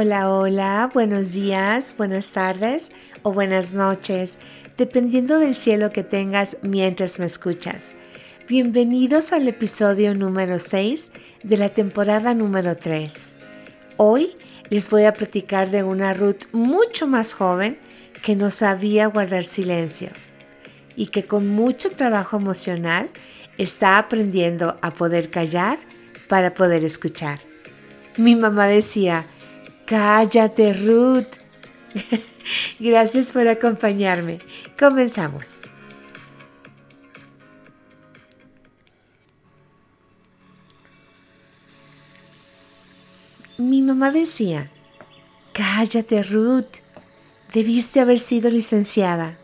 Hola, hola, buenos días, buenas tardes o buenas noches, dependiendo del cielo que tengas mientras me escuchas. Bienvenidos al episodio número 6 de la temporada número 3. Hoy les voy a platicar de una Ruth mucho más joven que no sabía guardar silencio y que con mucho trabajo emocional está aprendiendo a poder callar para poder escuchar. Mi mamá decía, Cállate, Ruth. Gracias por acompañarme. Comenzamos. Mi mamá decía, Cállate, Ruth. Debiste haber sido licenciada.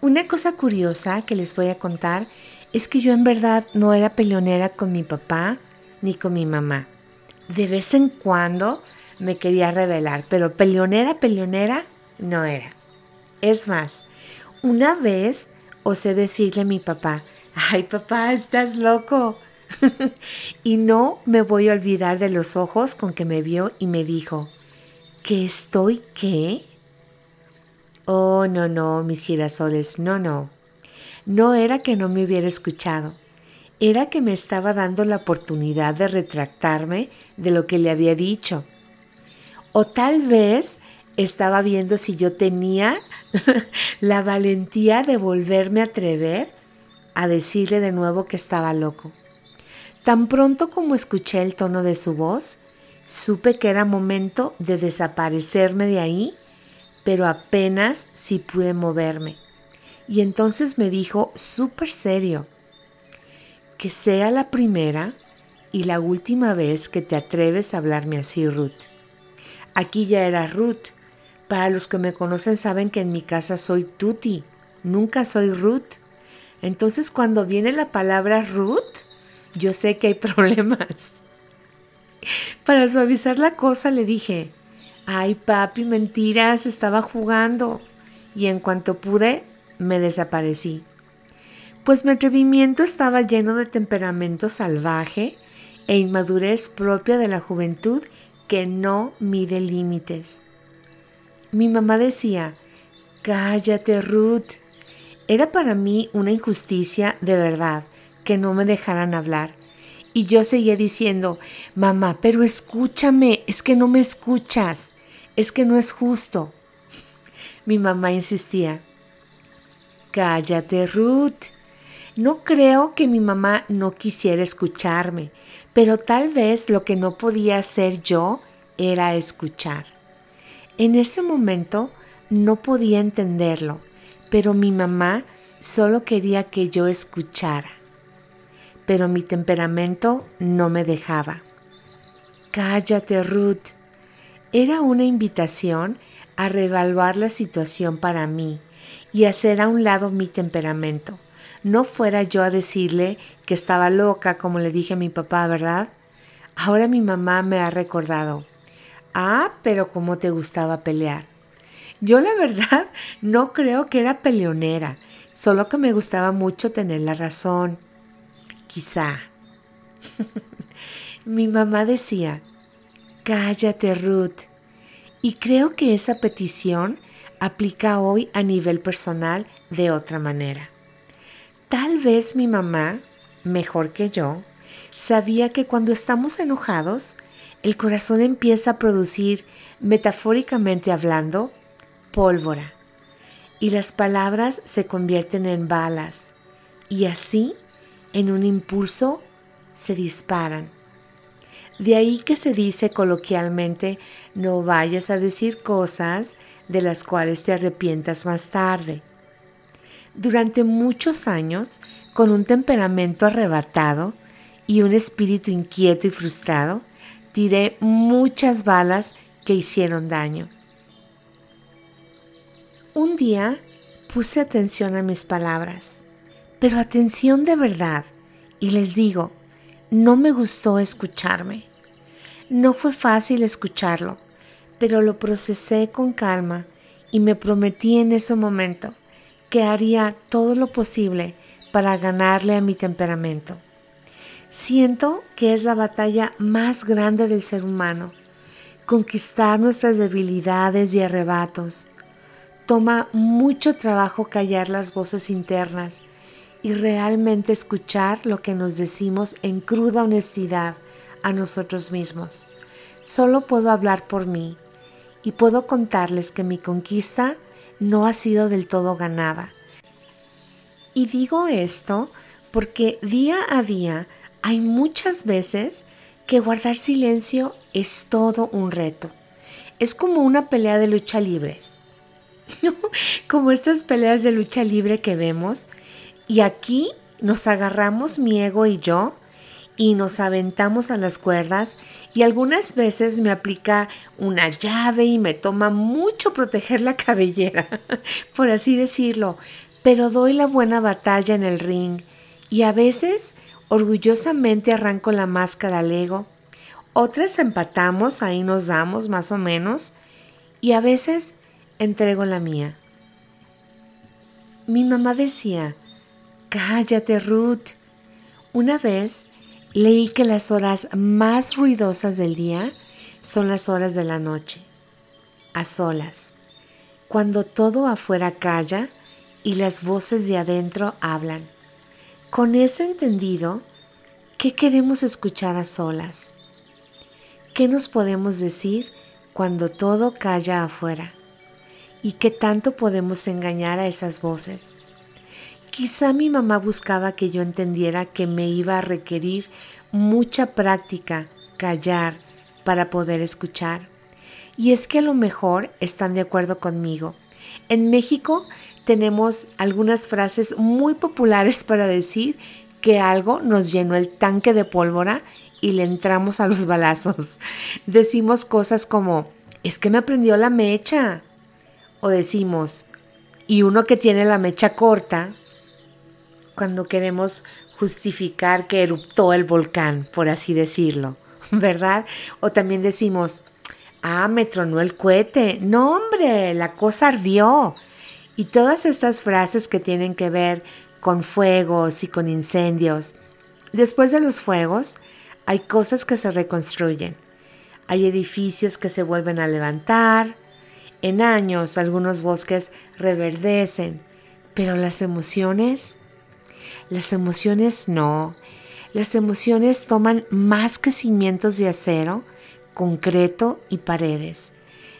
Una cosa curiosa que les voy a contar es que yo en verdad no era peleonera con mi papá ni con mi mamá. De vez en cuando me quería revelar, pero peleonera, peleonera no era. Es más, una vez osé decirle a mi papá, ay papá, estás loco. y no me voy a olvidar de los ojos con que me vio y me dijo, ¿que estoy qué? Oh, no, no, mis girasoles, no, no. No era que no me hubiera escuchado, era que me estaba dando la oportunidad de retractarme de lo que le había dicho. O tal vez estaba viendo si yo tenía la valentía de volverme a atrever a decirle de nuevo que estaba loco. Tan pronto como escuché el tono de su voz, supe que era momento de desaparecerme de ahí, pero apenas si pude moverme. Y entonces me dijo súper serio, que sea la primera y la última vez que te atreves a hablarme así, Ruth. Aquí ya era Ruth. Para los que me conocen saben que en mi casa soy Tuti, nunca soy Ruth. Entonces cuando viene la palabra Ruth, yo sé que hay problemas. Para suavizar la cosa le dije, ay papi, mentiras, estaba jugando. Y en cuanto pude, me desaparecí. Pues mi atrevimiento estaba lleno de temperamento salvaje e inmadurez propia de la juventud que no mide límites. Mi mamá decía, cállate Ruth. Era para mí una injusticia de verdad que no me dejaran hablar. Y yo seguía diciendo, mamá, pero escúchame, es que no me escuchas, es que no es justo. Mi mamá insistía, cállate Ruth. No creo que mi mamá no quisiera escucharme, pero tal vez lo que no podía hacer yo era escuchar. En ese momento no podía entenderlo, pero mi mamá solo quería que yo escuchara. Pero mi temperamento no me dejaba. Cállate, Ruth. Era una invitación a reevaluar la situación para mí y hacer a un lado mi temperamento no fuera yo a decirle que estaba loca como le dije a mi papá, ¿verdad? Ahora mi mamá me ha recordado. Ah, pero cómo te gustaba pelear. Yo la verdad no creo que era peleonera, solo que me gustaba mucho tener la razón. Quizá. mi mamá decía, cállate Ruth. Y creo que esa petición aplica hoy a nivel personal de otra manera. Tal vez mi mamá, mejor que yo, sabía que cuando estamos enojados, el corazón empieza a producir, metafóricamente hablando, pólvora, y las palabras se convierten en balas, y así, en un impulso, se disparan. De ahí que se dice coloquialmente, no vayas a decir cosas de las cuales te arrepientas más tarde. Durante muchos años, con un temperamento arrebatado y un espíritu inquieto y frustrado, tiré muchas balas que hicieron daño. Un día puse atención a mis palabras, pero atención de verdad, y les digo, no me gustó escucharme. No fue fácil escucharlo, pero lo procesé con calma y me prometí en ese momento que haría todo lo posible para ganarle a mi temperamento. Siento que es la batalla más grande del ser humano. conquistar nuestras debilidades y arrebatos. Toma mucho trabajo callar las voces internas y realmente escuchar lo que nos decimos en cruda honestidad a nosotros mismos. Solo puedo hablar por mí y puedo contarles que mi conquista no ha sido del todo ganada. Y digo esto porque día a día hay muchas veces que guardar silencio es todo un reto. Es como una pelea de lucha libres. como estas peleas de lucha libre que vemos. Y aquí nos agarramos mi ego y yo y nos aventamos a las cuerdas y algunas veces me aplica una llave y me toma mucho proteger la cabellera, por así decirlo, pero doy la buena batalla en el ring y a veces orgullosamente arranco la máscara al ego, otras empatamos, ahí nos damos más o menos y a veces entrego la mía. Mi mamá decía, cállate Ruth. Una vez leí que las horas más ruidosas del día son las horas de la noche, a solas, cuando todo afuera calla y las voces de adentro hablan. Con ese entendido, ¿qué queremos escuchar a solas? ¿Qué nos podemos decir cuando todo calla afuera? ¿Y qué tanto podemos engañar a esas voces? Quizá mi mamá buscaba que yo entendiera que me iba a requerir mucha práctica callar para poder escuchar. Y es que a lo mejor están de acuerdo conmigo. En México tenemos algunas frases muy populares para decir que algo nos llenó el tanque de pólvora y le entramos a los balazos. Decimos cosas como, es que me aprendió la mecha. O decimos, y uno que tiene la mecha corta, cuando queremos justificar que eruptó el volcán, por así decirlo, ¿verdad? O también decimos, ah, me tronó el cohete. No, hombre, la cosa ardió. Y todas estas frases que tienen que ver con fuegos y con incendios. Después de los fuegos, hay cosas que se reconstruyen. Hay edificios que se vuelven a levantar. En años algunos bosques reverdecen. Pero las emociones las emociones no. Las emociones toman más que cimientos de acero, concreto y paredes.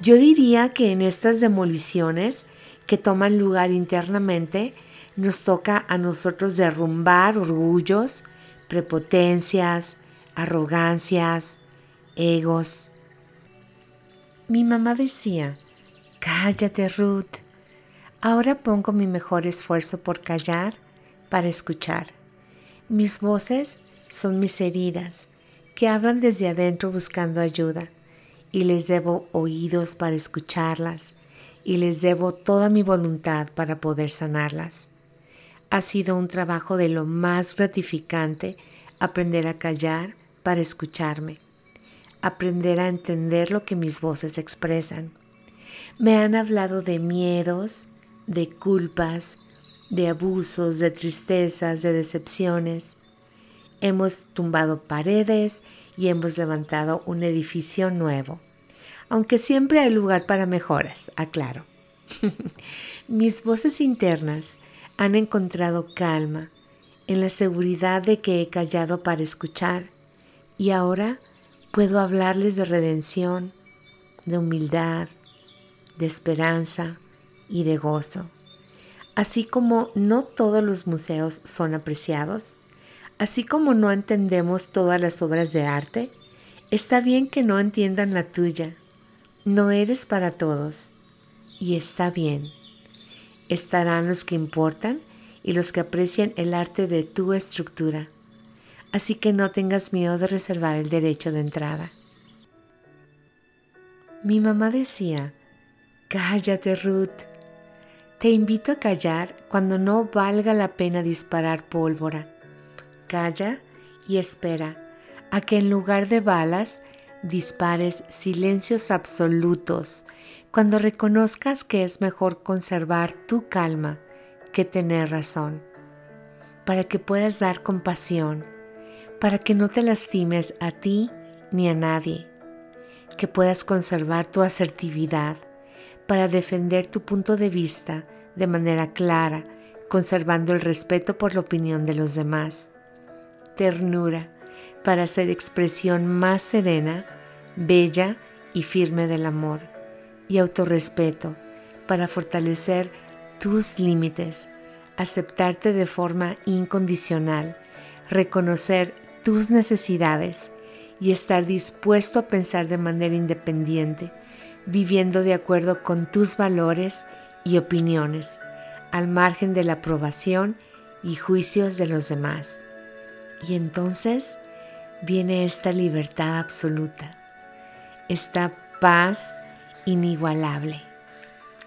Yo diría que en estas demoliciones que toman lugar internamente, nos toca a nosotros derrumbar orgullos, prepotencias, arrogancias, egos. Mi mamá decía, cállate Ruth, ahora pongo mi mejor esfuerzo por callar para escuchar. Mis voces son mis heridas que hablan desde adentro buscando ayuda y les debo oídos para escucharlas y les debo toda mi voluntad para poder sanarlas. Ha sido un trabajo de lo más gratificante aprender a callar para escucharme, aprender a entender lo que mis voces expresan. Me han hablado de miedos, de culpas, de abusos, de tristezas, de decepciones. Hemos tumbado paredes y hemos levantado un edificio nuevo, aunque siempre hay lugar para mejoras, aclaro. Mis voces internas han encontrado calma en la seguridad de que he callado para escuchar y ahora puedo hablarles de redención, de humildad, de esperanza y de gozo. Así como no todos los museos son apreciados, así como no entendemos todas las obras de arte, está bien que no entiendan la tuya. No eres para todos. Y está bien. Estarán los que importan y los que aprecian el arte de tu estructura. Así que no tengas miedo de reservar el derecho de entrada. Mi mamá decía, cállate Ruth, te invito a callar cuando no valga la pena disparar pólvora. Calla y espera a que en lugar de balas dispares silencios absolutos cuando reconozcas que es mejor conservar tu calma que tener razón, para que puedas dar compasión, para que no te lastimes a ti ni a nadie. que puedas conservar tu asertividad para defender tu punto de vista de manera clara, conservando el respeto por la opinión de los demás. Ternura para ser expresión más serena, bella y firme del amor. Y autorrespeto para fortalecer tus límites, aceptarte de forma incondicional, reconocer tus necesidades y estar dispuesto a pensar de manera independiente, viviendo de acuerdo con tus valores y opiniones, al margen de la aprobación y juicios de los demás. Y entonces viene esta libertad absoluta, esta paz inigualable.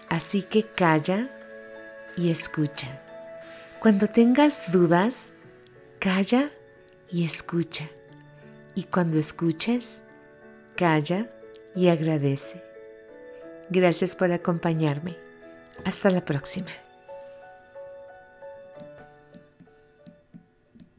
Así que calla y escucha. Cuando tengas dudas, calla y escucha. Y cuando escuches, calla y agradece. Gracias por acompañarme. Hasta la próxima.